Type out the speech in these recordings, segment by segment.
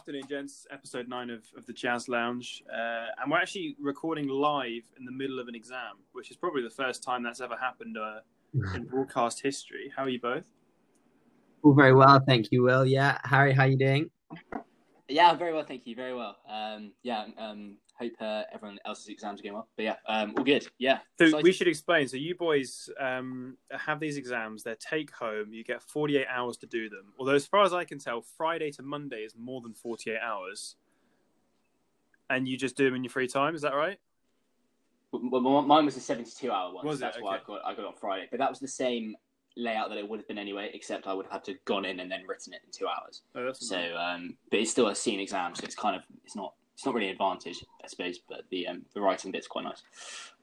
Okay, afternoon, gents. Episode nine of, of the Jazz Lounge, uh, and we're actually recording live in the middle of an exam, which is probably the first time that's ever happened uh, in broadcast history. How are you both? All very well, thank you, Will. Yeah, Harry, how are you doing? Yeah, very well, thank you. Very well. Um, yeah, um, hope uh, everyone else's exams are going well. But yeah, um, all good. Yeah. So we should explain. So you boys um, have these exams. They're take home. You get 48 hours to do them. Although, as far as I can tell, Friday to Monday is more than 48 hours. And you just do them in your free time. Is that right? Well, mine was a seventy-two hour one. Was so that's why I got I got on Friday. But that was the same layout that it would have been anyway, except I would have had to gone in and then written it in two hours. Oh, that's So, um, but it's still a seen exam, so it's kind of it's not it's not really an advantage, I suppose. But the um, the writing bit's quite nice.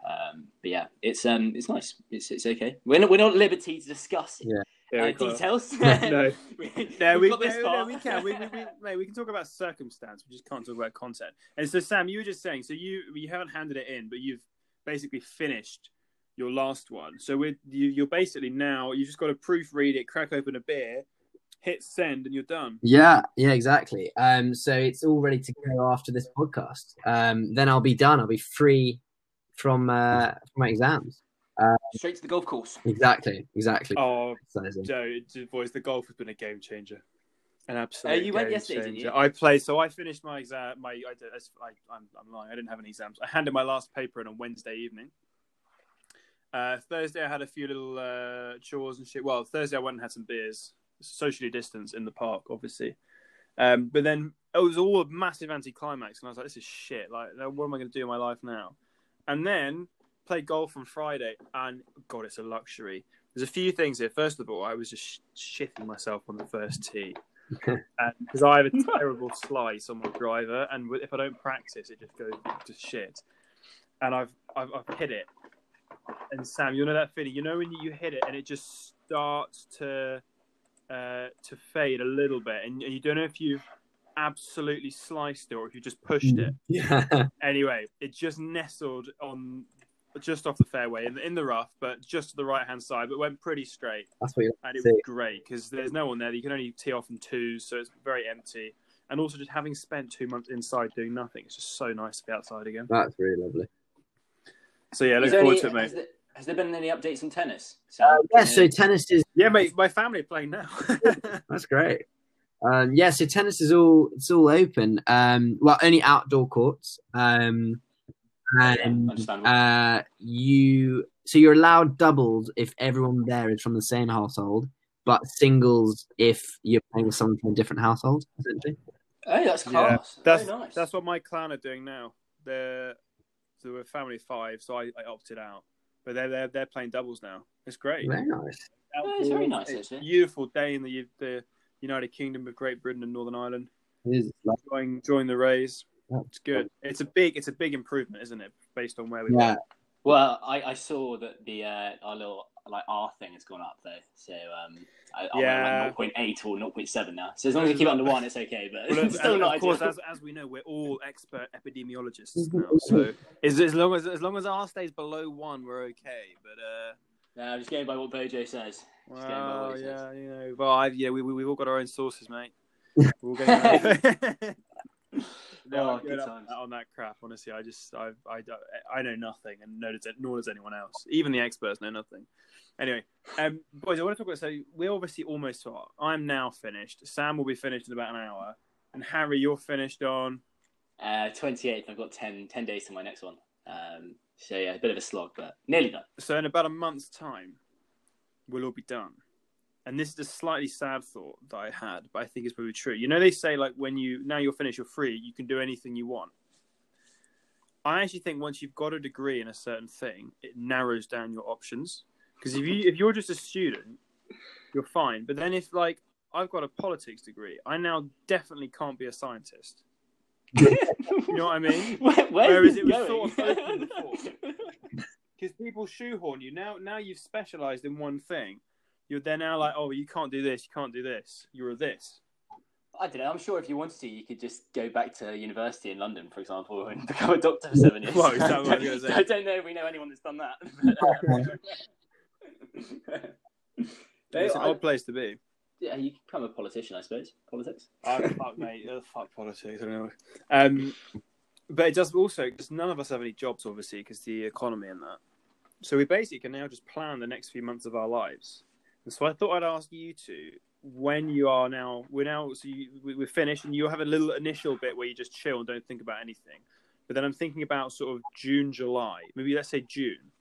Um, but yeah, it's um it's nice. It's it's okay. We're not, we're not at liberty to discuss Yeah. Yeah, uh, details. No. we, No, we've we, no, no, we can. We, we, we, mate, we can talk about circumstance. We just can't talk about content. And so, Sam, you were just saying, so you you haven't handed it in, but you've basically finished your last one. So we're, you, you're basically now you've just got to proofread it, crack open a beer, hit send, and you're done. Yeah, yeah, exactly. Um, so it's all ready to go after this podcast. Um, then I'll be done. I'll be free from uh, from my exams. Straight to the golf course. Exactly, exactly. Oh, Exercising. Joe, boys, the golf has been a game changer. An absolute. Uh, you went game yesterday, didn't you? I played, so I finished my exam. My, I, did- I, I'm, I'm lying. I didn't have any exams. I handed my last paper in on Wednesday evening. Uh, Thursday, I had a few little uh, chores and shit. Well, Thursday, I went and had some beers, socially distanced in the park, obviously. Um, but then it was all a massive anticlimax, and I was like, "This is shit. Like, what am I going to do in my life now?" And then played golf on Friday, and God, it's a luxury. There's a few things here. First of all, I was just sh- shitting myself on the first tee because I have a terrible slice on my driver, and if I don't practice, it just goes to shit. And I've I've, I've hit it, and Sam, you know that feeling. You know when you hit it and it just starts to uh, to fade a little bit, and you don't know if you've absolutely sliced it or if you just pushed it. Yeah, Anyway, it just nestled on just off the fairway in the, in the rough, but just to the right hand side, but went pretty straight, that's what you and it See. was great because there's no one there. You can only tee off in twos, so it's very empty. And also, just having spent two months inside doing nothing, it's just so nice to be outside again. That's really lovely. So yeah, look forward any- to it, mate. Has there, been any updates on tennis? Uh, yeah, so tennis is Yeah, mate, my family are playing now. That's great. Um, yeah, so tennis is all it's all open. Um, well, only outdoor courts. Um, and uh, you so you're allowed doubles if everyone there is from the same household, but singles if you're playing with someone from a different household. Essentially, oh, that's Yeah, class. that's Very nice. that's what my clan are doing now. They're so we're family five, so I, I opted out. But they're they're they're playing doubles now. It's great. very nice. Yeah, it's very nice, It's actually. Beautiful day in the the United Kingdom of Great Britain and Northern Ireland. It is lovely. Enjoying, enjoying the rays. Yeah. It's good. It's a big it's a big improvement, isn't it? Based on where we Yeah, were. Well, I, I saw that the uh, our little like R thing has gone up though, so um, I, I'm Yeah. at like 0.8 or 0.7 now. So as long as you keep it under one, it's okay. But Well, it's still and not of course, as, as we know, we're all expert epidemiologists now. So as, as long as as long as R stays below one, we're okay. But uh, No, I'm just going by what Bojo says. Just going by well, he says. yeah, you know, well, I, yeah, we we we've all got our own sources, mate. We're all getting no, I'm good good on, on that crap. Honestly, I just I I don't- I know nothing, and nor does, nor does anyone else. Even the experts know nothing. Anyway, um, boys, I want to talk about. So we're obviously almost. Well, I'm now finished. Sam will be finished in about an hour, and Harry, you're finished on. Uh, 28th, I've got 10, 10 days to my next one. Um, so yeah, a bit of a slog, but nearly done. So in about a month's time, we'll all be done. And this is a slightly sad thought that I had, but I think it's probably true. You know, they say like when you now you're finished, you're free, you can do anything you want. I actually think once you've got a degree in a certain thing, it narrows down your options. Because if you if you're just a student, you're fine. But then if like I've got a politics degree, I now definitely can't be a scientist. You know what I mean? Where, where Whereas is it was going? sort of before. because people shoehorn you now. Now you've specialised in one thing. You're they're now like, oh, you can't do this, you can't do this. You're this. I don't know. I'm sure if you wanted to, you could just go back to university in London, for example, and become a doctor for seven years. Well, is that what you're say? I don't know if we know anyone that's done that. It's an odd place to be. yeah, you can become a politician, I suppose. Politics. Oh, fuck, mate. Oh, fuck politics. I don't know. Um, but it does also because none of us have any jobs, obviously, because the economy and that. So we basically can now just plan the next few months of our lives. So I thought I'd ask you two when you are now. We're now so you, we, we're finished, and you have a little initial bit where you just chill and don't think about anything. But then I'm thinking about sort of June, July, maybe let's say June.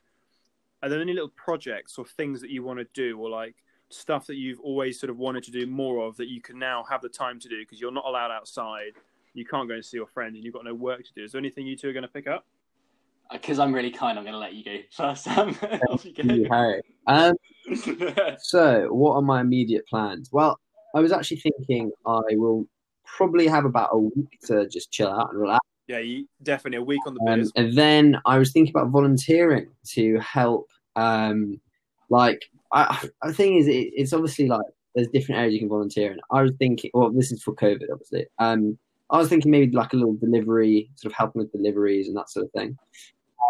Are there any little projects or things that you want to do, or like stuff that you've always sort of wanted to do more of that you can now have the time to do because you're not allowed outside, you can't go and see your friends, and you've got no work to do? Is there anything you two are going to pick up? Because I'm really kind, I'm going to let you go first. Um, off you You, go. Harry. Um, so, what are my immediate plans? Well, I was actually thinking I will probably have about a week to just chill out and relax. Yeah, you, definitely a week on the Um, beers. and then I was thinking about volunteering to help. Um, like, I, I the thing is, it, it's obviously like there's different areas you can volunteer in. I was thinking, well, this is for COVID, obviously. Um, I was thinking maybe like a little delivery, sort of helping with deliveries and that sort of thing.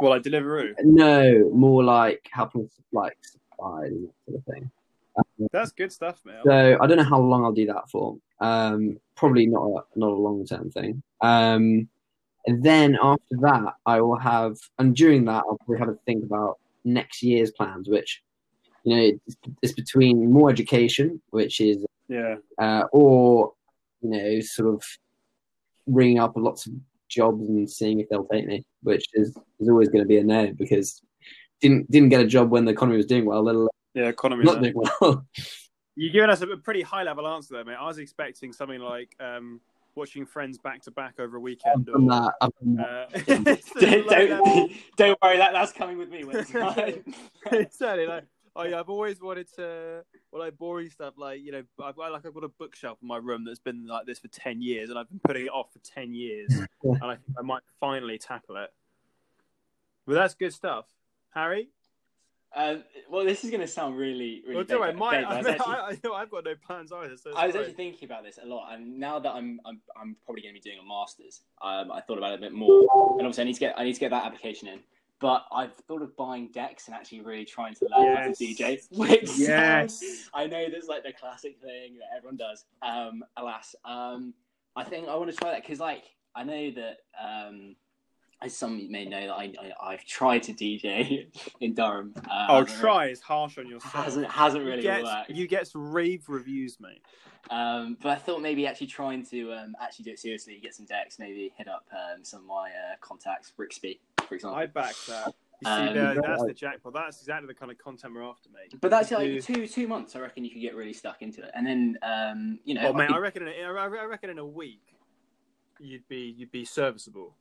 Well, like Deliveroo. No, more like helping like supplies and that sort of thing. That's good stuff, man. So I don't know how long I'll do that for. Um, probably not a not a long term thing. Um, and then after that, I will have, and during that, I'll probably have to think about next year's plans, which you know it's, it's between more education, which is, Yeah. uh, or you know, sort of ringing up lots of jobs and seeing if they'll take me, which is is always going to be a no because didn't didn't get a job when the economy was doing well, let alone Yeah, economy. not doing well. You're giving us a pretty high level answer there, mate. I was expecting something like um, watching Friends back to back over a weekend. From Or, that, I've done that. uh, don't, don't, don't worry, that, that's coming with me. When it's time. Like, oh yeah, I've always wanted to, well, like boring stuff. Like, you know, I've got like I've got a bookshelf in my room that's been like this for ten years, and I've been putting it off for ten years, and I think I might finally tackle it. But that's good stuff, Harry. Um, well, this is going to sound really, really. Well, don't worry, big, my, I, I was actually- I, I know I've got no plans either. So I was fine. actually thinking about this a lot, and now that I'm I'm, I'm probably going to be doing a masters, um, I thought about it a bit more, and obviously I need to get I need to get that application in. But I've thought of buying decks and actually really trying to learn how to DJ. Which Yes. sounds- I know there's like the classic thing that everyone does. Um, alas, um, I think I want to try that because like I know that um, as some may know that I, I I've tried to DJ in Durham. Uh, Oh, try is harsh on yourself. Hasn't hasn't you really get, worked. you get rave reviews, mate. Um, but I thought maybe actually trying to um, actually do it seriously, get some decks, maybe hit up um, some of my uh, contacts, Brixby, for example. I back that. You see, Um, there, that's the jackpot. That's exactly the kind of content we're after, mate. But that's like do- two two months. I reckon you could get really stuck into it, and then um, you know, Oh, I mate, could- I reckon in a, I reckon in a week you'd be you'd be serviceable.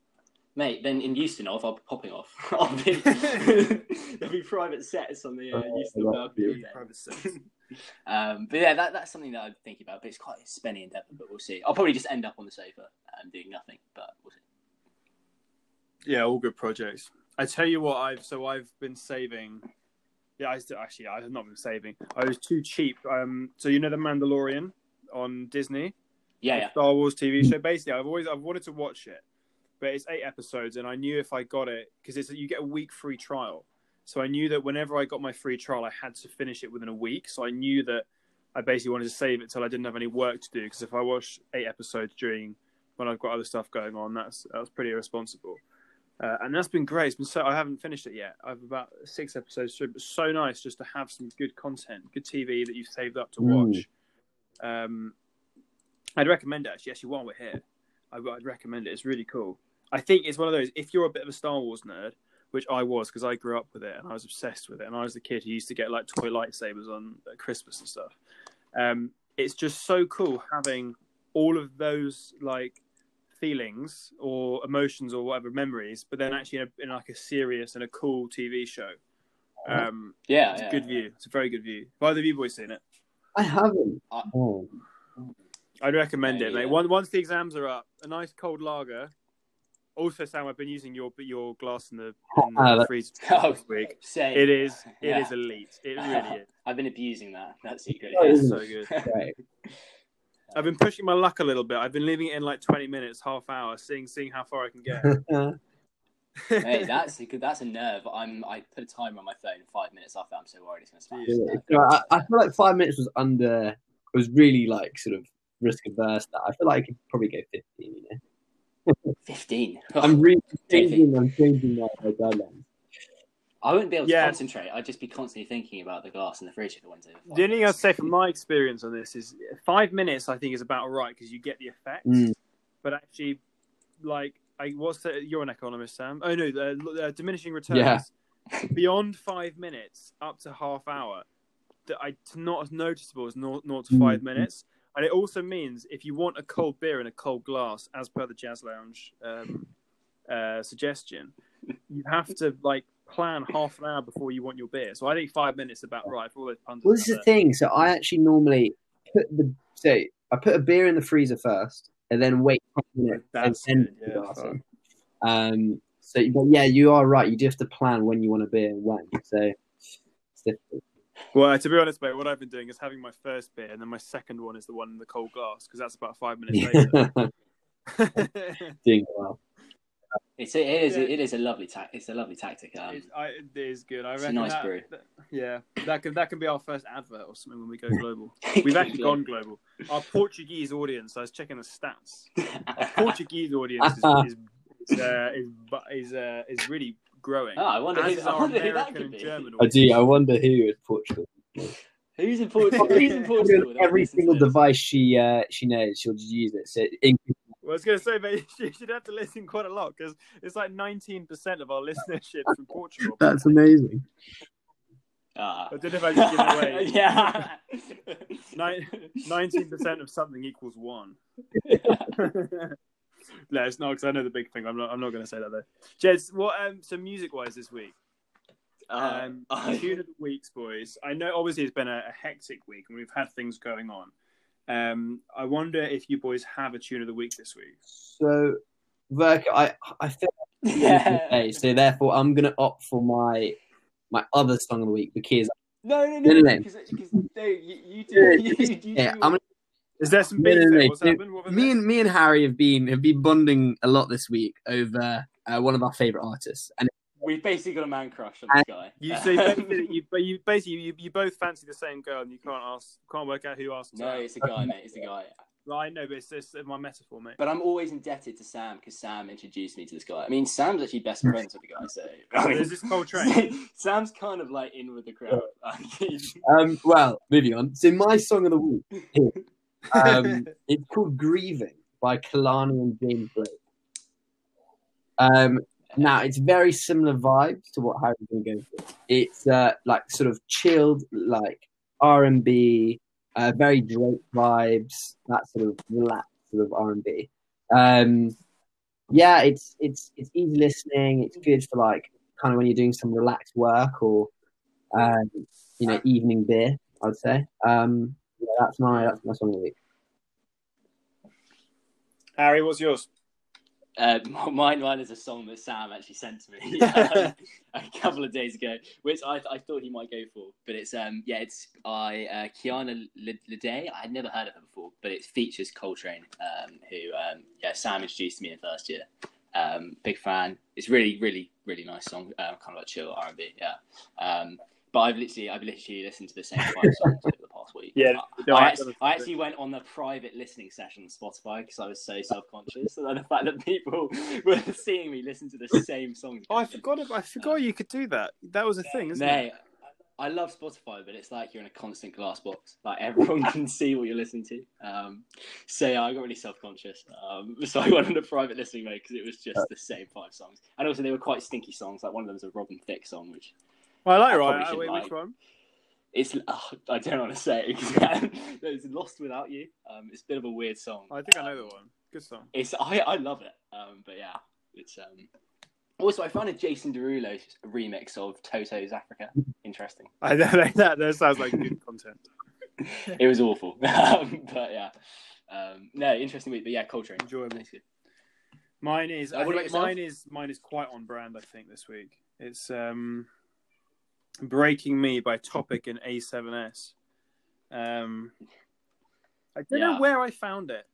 mate. Then in Euston, I'll be popping off. I'll be there'll be private sets on the uh, Oh, Euston that Bell would be Field private then. sets. um, but yeah, that, that's something that I'm thinking about. But it's quite spenny and Devon, but we'll see. I'll probably just end up on the sofa um, doing nothing, but we'll see. Yeah, all good projects. I tell you what, I've so I've been saving. Yeah, I still, actually I have not been saving. I was too cheap. Um, so you know the Mandalorian on Disney, Yeah, yeah. Star Wars TV show. Basically, I've always I've wanted to watch it, but it's eight episodes, and I knew if I got it because it's you get a week free trial. So I knew that whenever I got my free trial, I had to finish it within a week. So I knew that I basically wanted to save it till I didn't have any work to do. Because if I watch eight episodes during when I've got other stuff going on, that's that's pretty irresponsible. Uh, and that's been great. It's been so I haven't finished it yet. I've about six episodes through, but so nice just to have some good content, good TV that you've saved up to Mm. watch. Um, I'd recommend it actually. Actually, while we're here, I, I'd recommend it. It's really cool. I think it's one of those. If you're a bit of a Star Wars nerd, which I was because I grew up with it and I was obsessed with it, and I was the kid who used to get like toy lightsabers on at Christmas and stuff. Um, it's just so cool having all of those like feelings or emotions or whatever memories, but then actually in, a, in like a serious and a cool TV show. Um, Yeah, it's yeah. a good view. It's a very good view. Have either of you boys seen it? I haven't. I- Oh. I'd recommend Yeah, it, mate. yeah. Once once the exams are up, a nice cold lager. Also, Sam, I've been using your your glass in the, in the that- freezer Oh, this week. Same. It is it is Yeah. elite. It really is. I've been abusing that. That's secret. Oh, It's so good. Great. I've been pushing my luck a little bit. I've been leaving it in like twenty minutes, half hour, seeing seeing how far I can get. Hey, that's a. That's a nerve. I'm. I put a timer on my phone. Five minutes after, I'm so worried it's going to smash. Jeez. So I, I feel like five minutes was under was really like sort of risk averse. That I feel like I could probably go fifteen. You know, Fifteen. I'm really changing. I'm changing my, my guidelines. I wouldn't be able to Yeah. concentrate. I'd just be constantly thinking about the glass in the fridge if it went over. The only thing I'd say from my experience on this is five minutes. I think is about right because you get the effect, Mm. but actually, like, I what's the, you're an economist, Sam? Oh no, the, uh, diminishing returns. Yeah. Beyond five minutes, up to half hour, that I it's not as noticeable as naught, naught to Mm. five minutes. And it also means if you want a cold beer in a cold glass, as per the Jazz Lounge um, uh, suggestion, you have to like plan half an hour before you want your beer. So I think five minutes is about right for all those puns. Well, this is the thing. So I actually normally put the so I put a beer in the freezer first, and then wait five minutes That's and then yeah. Um. So, but yeah, you are right. You do have to plan when you want a beer and when. So it's difficult. Well, to be honest, mate, what I've been doing is having my first beer, and then my second one is the one in the cold glass because that's about five minutes later. Doing well. It's a, it is Yeah. it is a lovely ta- it's a lovely tactic. Um, It's, I, it is good. I It's a reckon nice that, brew. that- yeah, that can that can be our first advert or something when we go global. We've actually gone global. Our Portuguese audience. I was checking the stats. Our Portuguese audience is is is uh, is, is, uh, is really growing. Oh, I wonder As who- is I wonder who that could be. German I do. I wonder who in Portugal. Who's in Portugal? Who's in Portugal? Every single device she uh, she knows, she'll just use it. So in, Well, I was going to say, but you should have to listen quite a lot because it's like 19% of our listenership from Portugal. that's amazing. Ah. I don't know if I can give it away. yeah. Nine- 19% of something equals one. no, it's not because I know the big thing. I'm not. I'm not going to say that though. Jez, what? Um, so music-wise this week, Uh, um, I- tune of the weeks, boys. I know obviously it's been a, a hectic week and we've had things going on. Um, I wonder if you boys have a tune of the week this week. So, Verk, I I feel yeah. okay, so therefore I'm gonna opt for my my other song of the week because No, no, No, no, no, no. because, because no, you, you do. You, you, you yeah, do I'm Is there some No, beef no, there? no. What's So, happened? What me and me and Harry have been have been bonding a lot this week over uh, one of our favorite artists, and We've basically got a man crush on this guy. You so you you, but you basically you, you both fancy the same girl and you can't ask can't work out who asked. no, it's a guy, mate. It's a guy. Well, I know, but it's just my metaphor, mate. But I'm always indebted to Sam because Sam introduced me to this guy. I mean, Sam's actually best friends with the guy, so I mean, There's this Col3trane. Sam's kind of like in with the crowd. um, well, moving on. So my song of the week, um, it's called "Grieving" by Kehlani and James Blake. Um, now it's very similar vibes to what Harry's going to go for. It's uh, like sort of chilled, like R and B, uh, very Drake vibes, that sort of relaxed sort of R and B. Um, yeah, it's it's it's easy listening. It's good for like kind of when you're doing some relaxed work or um, you know evening beer. I'd say. Um, yeah, that's my that's my song of the week. Harry, what's yours? Uh, mine, mine is a song that Sam actually sent to me um, a couple of days ago, which I, I thought he might go for. But it's um yeah, it's I uh, Kiana Lede. I had never heard of her before, but it features Col3trane, um, who um, yeah Sam introduced to me in first year. Um, big fan. It's really really really nice song, uh, kind of like chill R and B. Yeah. Um, but I've literally I've literally listened to the same five songs over the past week. Yeah, I- no, I, I- actually, I actually went on the private listening session on Spotify because I was so self conscious. And the fact that people were seeing me listen to the same songs. Oh, I forgot. I forgot you could do that. That was a thing, isn't Mate, it? I love Spotify, but it's like you're in a constant glass box. Like everyone can see what you're listening to. Um, so yeah, I got really self conscious. Um, so I went on a private listening mode because it was just the same five songs, and also they were quite stinky songs. Like one of them was a Robin Thicke song, which Well, I like I it. Right? Wait, like- which one? it's oh, I don't want to say it 'cause it's Lost Without You. Um, it's a bit of a weird song. I think I know Um, the one. Good song. It's I, I love it. Um, but yeah, it's um. Also, I found a Jason Derulo remix of Toto's Africa interesting. I know that. That sounds like good content. It was awful, um, but yeah, um, no, interesting week. But yeah, Col3trane, Enjoyable. That's good. Mine is. Uh, I think mine is. Mine is quite on brand. I think this week it's um, "Breaking Me" by Topic and A7S. Um, I don't know where I found it.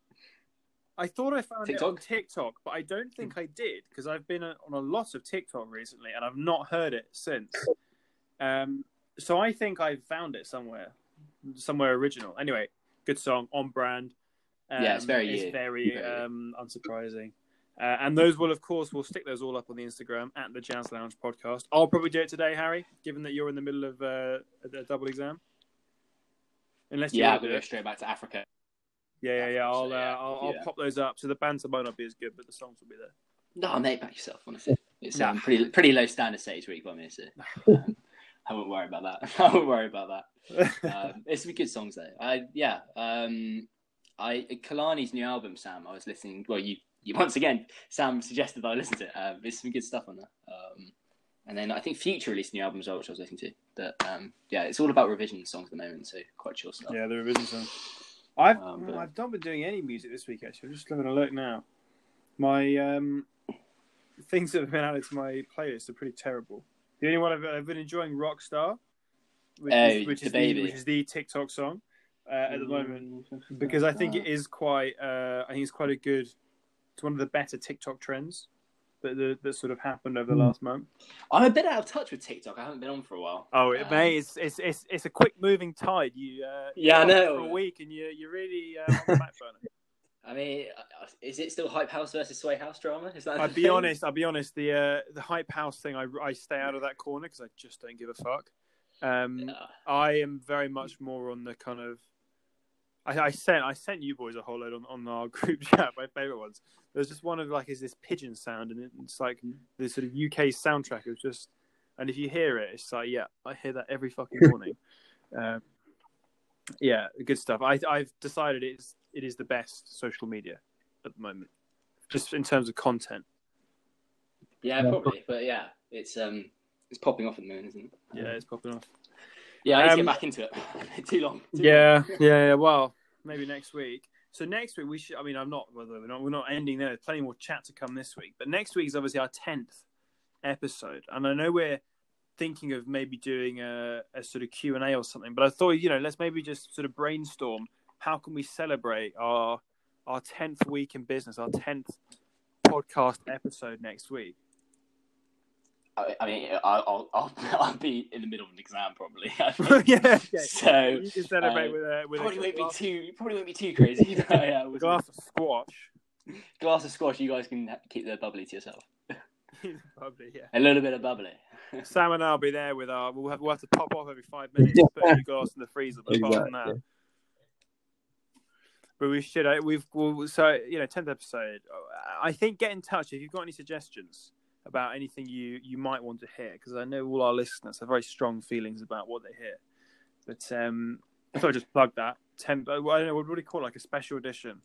I thought I found it on TikTok? TikTok, but I don't think I did because I've been uh, on a lot of TikTok recently and I've not heard it since. Um, so I think I found it somewhere, somewhere original. Anyway, good song on brand. Um, Yeah, it's very it's you. very Very um, unsurprising. Uh, and those will, of course, we'll stick those all up on the Instagram at the Jazz Lounge podcast. I'll probably do it today, Harry, given that you're in the middle of uh, a, a double exam. Unless you Yeah, I'm gonna go straight back to Africa. Yeah, yeah, yeah. I'll, uh, Yeah, I'll, I'll yeah. pop those up. So the banter might not be as good, but the songs will be there. No, mate, back yourself. Honestly, it's Nah. um, pretty pretty low standard stage week by me. So um, I won't worry about that. I won't worry about that. Um, it's some good songs though. I yeah. Um, I Kehlani's new album, Sam. I was listening. Well, you you once again, Sam suggested that I listen to it. Um, there's some good stuff on there. Um, and then I think Future released a new album as well, which I was listening to. But um, yeah, it's all about revision songs at the moment, so quite chill stuff. yeah, the revision song. I've Um, but- I've not been doing any music this week actually. I'm just having a look now. My um, things that have been added to my playlist are pretty terrible. The only one I've, I've been enjoying Rockstar, which, Oh, is, which the is baby. the which is the TikTok song uh, at the moment because I think it is quite. Uh, I think it's quite a good. It's one of the better TikTok trends that that, that sort of happened over the Mm. last month. I'm a bit out of touch with TikTok. I haven't been on for a while. Oh, it, Um, mate, it's, it's it's it's a quick moving tide. You uh, Yeah, I know. for a week and you you're really uh, on the back burner. I mean, uh, is it still Hype House versus Sway House drama? Is that? I'll be thing? honest. I'll be honest. The uh, the hype house thing. I, I stay out of that corner because I just don't give a fuck. Um, Yeah. I am very much more on the kind of. I, I sent I sent you boys a whole load on, on our group chat. My favorite ones. There's just one of like is this pigeon sound and it's like the sort of UK soundtrack of just. And if you hear it, it's like yeah, I hear that every fucking morning. um, yeah, good stuff. I I've decided it's it is the best social media at the moment, just in terms of content. Yeah, Yeah. probably. But yeah, it's um, it's popping off at the moment, isn't it? Yeah, it's popping off. Yeah, I need to Um, get back into it. Too long. Too Yeah, long. yeah, yeah. Well, maybe next week. So next week we should. I mean, I'm not. Well, we're not. We're not ending there. There's plenty more chat to come this week. But next week is obviously our tenth episode, and I know we're thinking of maybe doing a, a sort of Q and A or something. But I thought, you know, let's maybe just sort of brainstorm. How can we celebrate our our tenth week in business, our tenth podcast episode next week? I, I mean, I'll, I'll, I'll, I'll be in the middle of an exam probably. yeah. Okay. So You can celebrate uh, with a with probably a won't be too. Probably won't be too crazy. but, yeah, a with glass of squash. glass of squash. You guys can keep the bubbly to yourself. bubbly, yeah. A little bit of bubbly. Sam and I'll be there with our. We'll have, we'll have to pop off every five minutes, put a new glass in the freezer. But apart from that, but we should. uh, We've we'll, so you know, tenth episode. I think get in touch if you've got any suggestions about anything you you might want to hear because I know all our listeners have very strong feelings about what they hear. But um, I thought I'd just plug that. Ten. I don't know what, do you call it? like a special edition.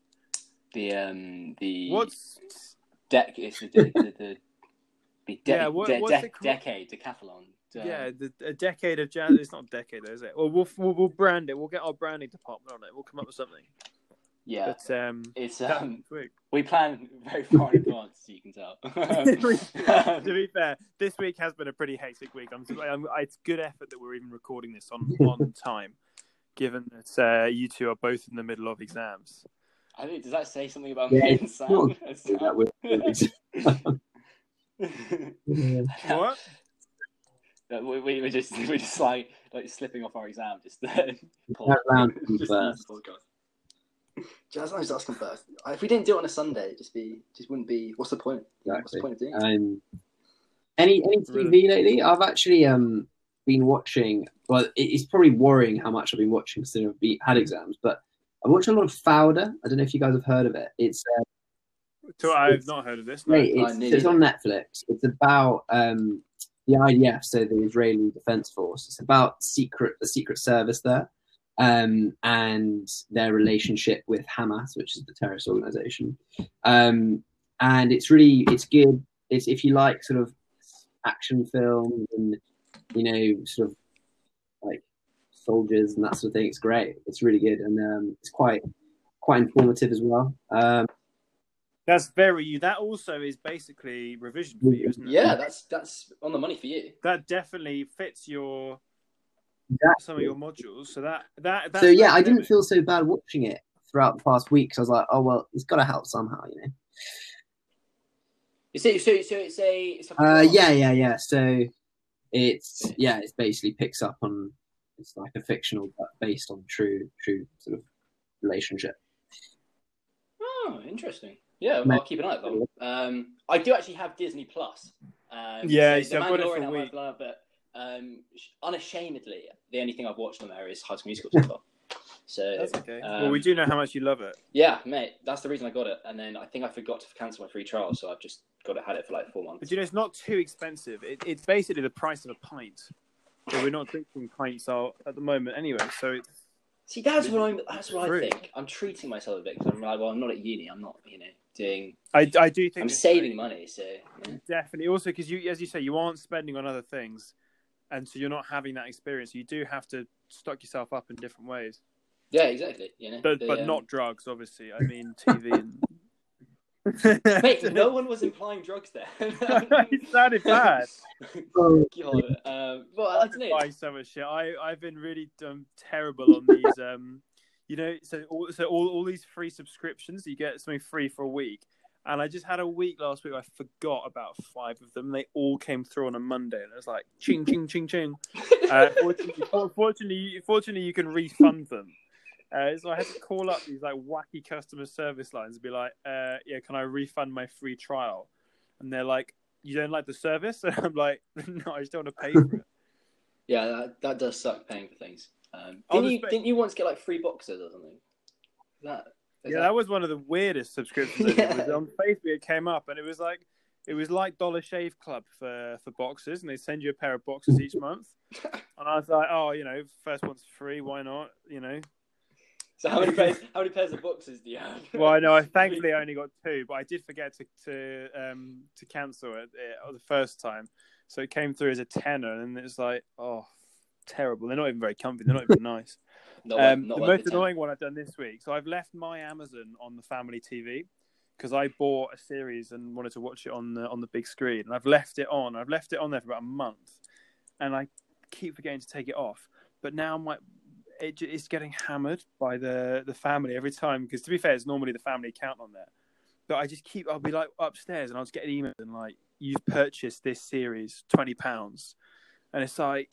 The um the What's deck? It's the the, the, the, the de- Yeah, what- de- what's de- decade decathlon. Yeah, the, a decade of jazz. It's not a decade, though, is it? Well, we'll we'll, we'll brand it. We'll get our branding department on it. We'll come up with something. Yeah. But um, It's that- um, sweet. we plan very far in advance, as you can tell. to be fair, this week has been a pretty hectic week. I'm, I'm, it's good effort that we're even recording this on on time, given that uh, you two are both in the middle of exams. I think does that say something about Yeah, me and it's Sam? not- As Do that Sam? What? We, we were just we were just like like slipping off our exam just then. That round comes Just first. use the podcast. Jazz Lounge does come first. If we didn't do it on a Sunday, it'd just be just wouldn't be. What's the point? What's the point of doing? it? Um, any any TV lately? I've actually um been watching. Well, it's probably worrying how much I've been watching considering I've been, had exams. But I'm watching a lot of Fauda. I don't know if you guys have heard of it. It's uh, So I've not heard of this. No. Mate, it's, it's on Netflix. It's about um, the IDF, so the Israeli Defense Force. It's about secret the secret service there, um, and their relationship with Hamas, which is the terrorist organization. Um, and it's really it's good. It's if you like sort of action films and you know sort of like soldiers and that sort of thing. It's great. It's really good, and um, it's quite quite informative as well. Um, That's very you. That also is basically revision for you, isn't it? Yeah, that's that's on the money for you. That definitely fits your some of your modules. So that that that's so yeah, I didn't feel so bad watching it throughout the past week. 'cause I was like, oh well, it's got to help somehow, you know. Is it so? So it's a. It's a Uh, yeah, yeah, yeah. So it's yeah, it's basically picks up on it's like a fictional but based on true, true sort of relationship. Oh, interesting. Yeah, Mate. I'll keep an eye out. Though. Um, I do actually have Disney Plus. Um, Yeah, so so the I've got it for a week. I've loved, but um, unashamedly, the only thing I've watched on there is High School Musical so far. So That's okay. um, well, we do know how much you love it. Yeah, mate, that's the reason I got it. And then I think I forgot to cancel my free trial, so I've just got it, had it for like four months. But you know, it's not too expensive. It, it's basically the price of a pint. So we're not drinking pints out at the moment anyway. So it's See, that's what I'm. That's what True. I think. I'm treating myself a bit because I'm like, well, I'm not at uni. I'm not, you know, doing. I, I do think I'm it's saving money, so yeah. definitely also because you, as you say, you aren't spending on other things, and so you're not having that experience. You do have to stock yourself up in different ways, yeah, exactly. You know, but The, but um, not drugs, obviously. I mean, TV and. Mate, no one was implying drugs there. it sounded bad. Oh, God, um, well, I don't know. buying so much shit. I I've been really um, terrible on these. Um, you know, so all, so all all these free subscriptions, you get something free for a week. And I just had a week last week. I forgot about five of them. They all came through on a Monday, and it was like ching ching ching ching. Uh, fortunately, fortunately, fortunately, you can refund them. Uh, so I had to call up these like wacky customer service lines and be like, uh, "Yeah, can I refund my free trial?" And they're like, "You don't like the service?" And I'm like, "No, I just don't want to pay for it." Yeah, that, that does suck paying for things. Um, didn't you didn't you once get like free boxes or something? That yeah, that was one of the weirdest subscriptions. Did. It was on Facebook, it came up, and it was like it was like Dollar Shave Club for for boxes, and they send you a pair of boxes each month. And I was like, oh, you know, first one's free, why not? You know. So how many pairs how many pairs of boxes do you have? Well, I know. I thankfully I only got two, but I did forget to to um to cancel it, uh the first time, so it came through as a tenner, and it was like, oh, terrible. They're not even very comfy. They're not even nice. Um, the most annoying one I've done this week. So I've left my Amazon on the family TV because I bought a series and wanted to watch it on the on the big screen, and I've left it on. I've left it on there for about a month, and I keep forgetting to take it off. But now my it, it's getting hammered by the the family every time because to be fair, it's normally the family account on there. But I just keep I'll be like upstairs and I'll just get an email and like you've purchased this series twenty pounds, and it's like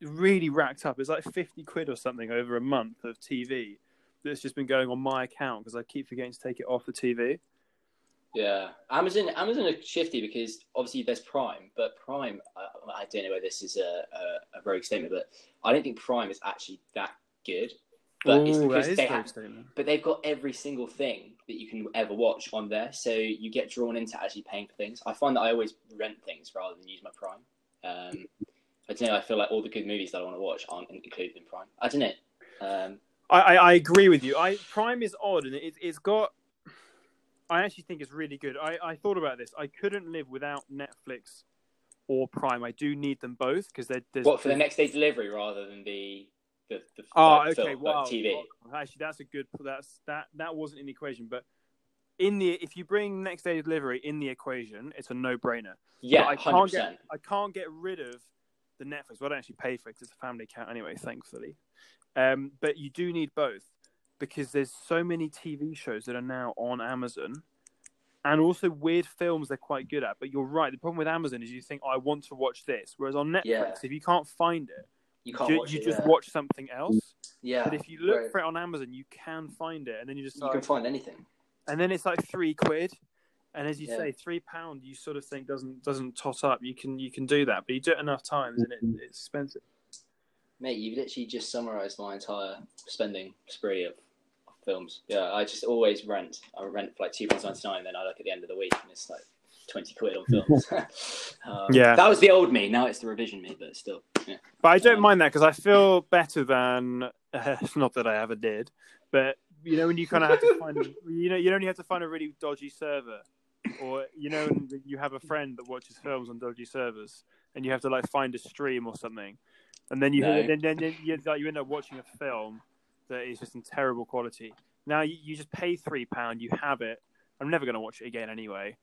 really racked up. It's like 50 quid or something over a month of TV that's just been going on my account because I keep forgetting to take it off the TV. Yeah, Amazon Amazon are shifty because obviously there's Prime, but Prime I, I don't know whether this is a, a, a rogue statement, but I don't think Prime is actually that good. But it's because they have, statement. but they've got every single thing that you can ever watch on there, so you get drawn into actually paying for things. I find that I always rent things rather than use my Prime. Um, I don't know. I feel like all the good movies that I want to watch aren't included in Prime. I don't know. Um, I, I, I agree with you. I Prime is odd and it, it's got. I actually think it's really good. I, I thought about this. I couldn't live without Netflix or Prime. I do need them both because they're there's, what for the next day delivery rather than the the, the Oh, like, okay. film, like wow. TV. Actually, that's a good. That's that. That wasn't in the equation, but in the if you bring next day delivery in the equation, it's a no-brainer. Yeah, But I hundred can't percent. get I can't get rid of the Netflix. Well, I don't actually pay for it 'cause it's a family account anyway, thankfully. Um, but you do need both because there's so many TV shows that are now on Amazon, and also weird films they're quite good at. But you're right. The problem with Amazon is you think I want to watch this, whereas on Netflix, Yeah. if you can't find it, You can't you, watch you it, just yeah. watch something else. Yeah, But if you look right. for it on Amazon, you can find it, and then you just you like, can find anything. and then it's like three quid. And as you Yeah. say, three pound, you sort of think doesn't doesn't tot up. You can you can do that, but you do it enough times, and it, it's expensive. Mate, you've literally just summarised my entire spending spree of, of films. Yeah, I just always rent. I rent for like two pounds ninety nine, then I look at the end of the week and it's like twenty quid on films. um, Yeah. that was the old me. Now it's the revision me, but still, yeah. But I don't Um, mind that because I feel better than not that I ever did, but you know when you kind of have to find you know you only have to find a really dodgy server, or you know when you have a friend that watches films on dodgy servers, and you have to like find a stream or something, and then you No. then, then, then you, like, you end up watching a film that is just in terrible quality. Now you, you just pay three pound, you have it. I'm never going to watch it again anyway.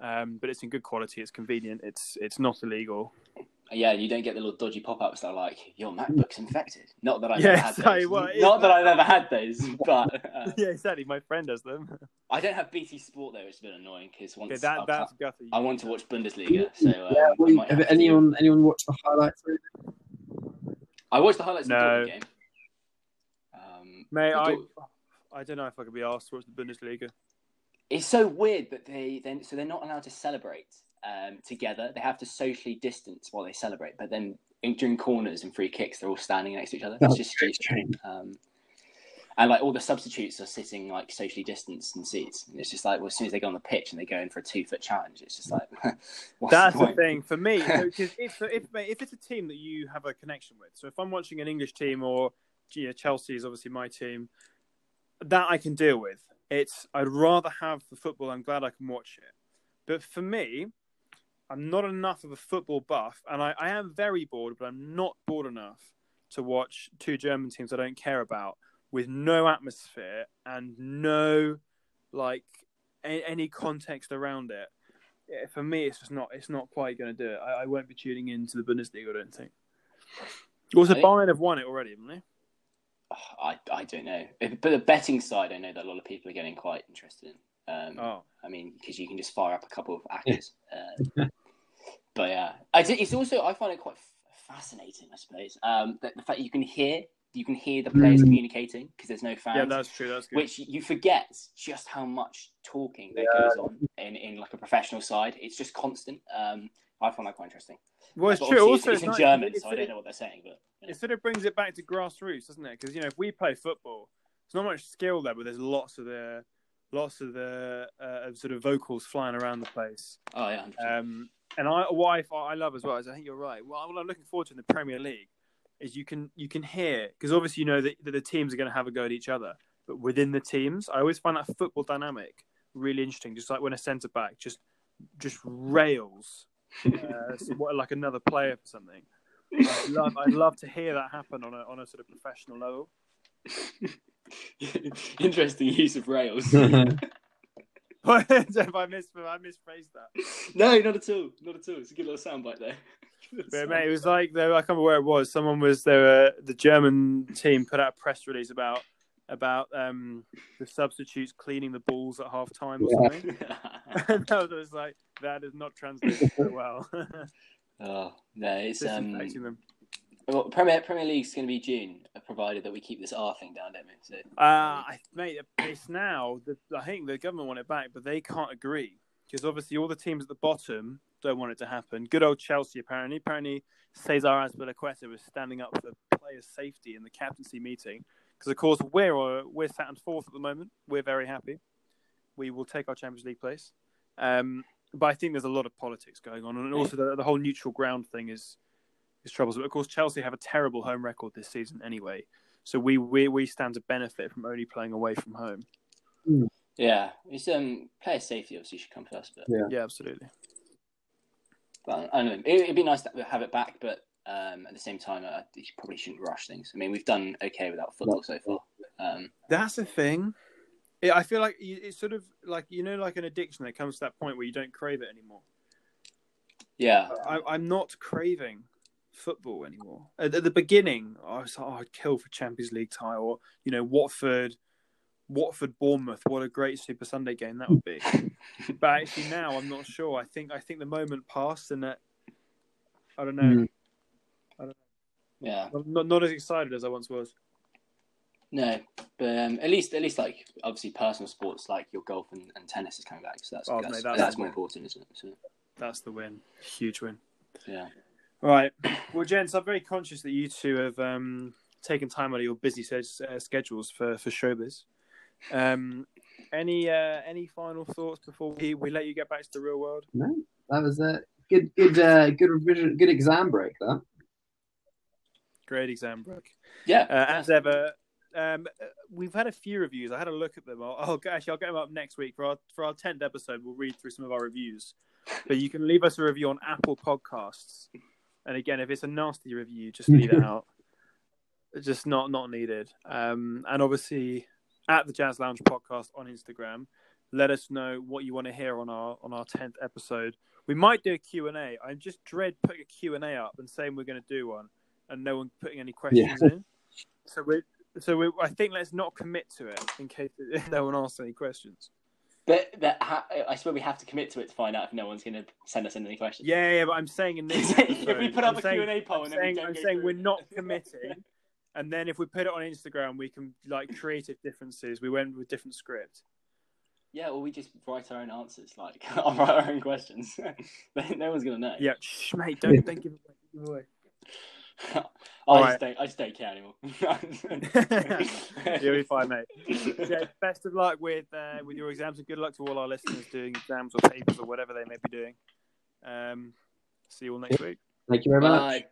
Um, but it's in good quality. It's convenient. It's it's not illegal. Yeah, you don't get the little dodgy pop ups that are like, your MacBook's infected. Not that I've Yeah, ever had sorry, those. well, Not that I've ever had those, but uh, yeah, exactly. My friend has them. I don't have BT Sport though, which has been annoying because once Okay, that I, that's gutty. I want to watch Bundesliga, so uh, Yeah, I wait, might have have to- anyone anyone watched the highlights? I watched the highlights No. of the game. Um, Mate, the I I don't know if I could be asked to watch the Bundesliga. It's so weird that they then so they're not allowed to celebrate um, together. They have to socially distance while they celebrate. But then in, during corners and free kicks, they're all standing next to each other. It's That's just very stupid. Um, and like all the substitutes are sitting like socially distanced in seats. And it's just like well, as soon as they go on the pitch and they go in for a two foot challenge, it's just like what's That's the the thing for me. Because if, if if it's a team that you have a connection with, so if I'm watching an English team or you know, Chelsea is obviously my team, that I can deal with. It's I'd rather have the football. I'm glad I can watch it. But for me, I'm not enough of a football buff, and I, I am very bored, but I'm not bored enough to watch two German teams I don't care about with no atmosphere and no like a, any context around it. Yeah, for me, it's just not. It's not quite going to do it. I, I won't be tuning into the Bundesliga. I don't think. Also, I think- Bayern have won it already, haven't they? Oh, I I don't know, but the betting side, I know that a lot of people are getting quite interested in. Um, Oh, I mean, because you can just fire up a couple of actors. Uh, but yeah, I it's also I find it quite f- fascinating. I suppose um, that the fact you can hear you can hear the players Mm. communicating because there's no fans. yeah, that's true. That's good. which you forget just how much talking that Yeah. goes on in, in like a professional side. It's just constant. Um, I find that quite interesting. well, it's But true. Also, it's, it's in nice- German, it's- so I don't know what they're saying. But you know. It sort of brings it back to grassroots, doesn't it? Because you know, if we play football, there's not much skill there, but there's lots of the lots of the uh, sort of vocals flying around the place. oh yeah, 100%. Um, and I, what I, I love as well is I think you're right. Well, what I'm looking forward to in the Premier League is you can you can hear because obviously you know that, that the teams are going to have a go at each other, but within the teams, I always find that football dynamic really interesting. Just like when a centre back just just rails uh, like another player for something. I'd love, I'd love to hear that happen on a on a sort of professional level. Interesting use of rails. if I mis I misphrased that. no, not at all. Not at all. It's a good little soundbite there. But mate, it was like they, I can't remember where it was. Someone was there. Uh, the German team put out a press release about about um, the substitutes cleaning the balls at half time or Yeah. something. and I was like, that is not translated so well. oh no, it's um. Disinfecting them. Well, Premier Premier League's going to be June, uh, provided that we keep this R thing down, don't we? So Uh, I, mate, it's now. The, I think the government want it back, but they can't agree because obviously all the teams at the bottom don't want it to happen. Good old Chelsea, apparently. Apparently, Cesar Azpilicueta was standing up for players' safety in the captaincy meeting because, of course, we're uh, we're sat in fourth at the moment. We're very happy. We will take our Champions League place. Um, but I think there's a lot of politics going on, and also the, the whole neutral ground thing is is troublesome. Of course, Chelsea have a terrible home record this season anyway, so we we, we stand to benefit from only playing away from home. yeah, it's um player safety obviously should come first, but, Yeah. Yeah, absolutely. but I don't know. It, it'd be nice to have it back, but um, at the same time, uh, you probably shouldn't rush things. I mean, we've done okay without football so far. Um, That's the thing. It, I feel like it's sort of like you know, like an addiction that comes to that point where you don't crave it anymore. yeah, I, I'm not craving football anymore. At, at the beginning, I was like, oh, I'd kill for Champions League tie or you know Watford, Watford Bournemouth. What a great Super Sunday game that would be. but actually now, I'm not sure. I think I think the moment passed, and that I don't know. Mm. yeah. I'm not not as excited as I once was. No, but um, at least, at least, like obviously, personal sports like your golf and, and tennis is coming back, so that's Oh, that's, mate, that's, that's- more important, isn't it? So, That's the win. Huge win. yeah. All right. Well, gents, I'm very conscious that you two have um, taken time out of your busy se- uh, schedules for for showbiz. Um, any uh, any final thoughts before we, we let you get back to the real world? No, that was a good, good, uh, good revision, good exam break. That. Great exam break. Yeah, Uh, as ever, um, uh, we've had a few reviews. I had a look at them. I'll, I'll actually I'll get them up next week for our for our tenth episode. We'll read through some of our reviews. But you can leave us a review on Apple Podcasts. And again, if it's a nasty review, just leave it out. It's just not not needed. Um, and obviously, at the Jazz Lounge podcast on Instagram, let us know what you want to hear on our on our tenth episode. We might do a Q and A. I just dread putting a Q and A up and saying we're going to do one, and no one putting any questions in. So we so we, I think let's not commit to it in case no one asks any questions. But but ha- I swear we have to commit to it to find out if no one's going to send us any questions. Yeah, yeah, but I'm saying in this if we put up I'm a Q and A poll I'm and saying, I'm saying we're not committing and then if we put it on Instagram, we can like creative differences. We went with different script. Yeah, or we just write our own answers, like I'll write our own questions. no one's gonna know. Yeah, shh, mate, don't don't give it away. Give it away. I Alright. just don't. I just don't care anymore. You'll be fine, mate. Yeah, best of luck with uh, with your exams, and good luck to all our listeners doing exams or papers or whatever they may be doing. Um, see you all next week. Thank you very much. Bye.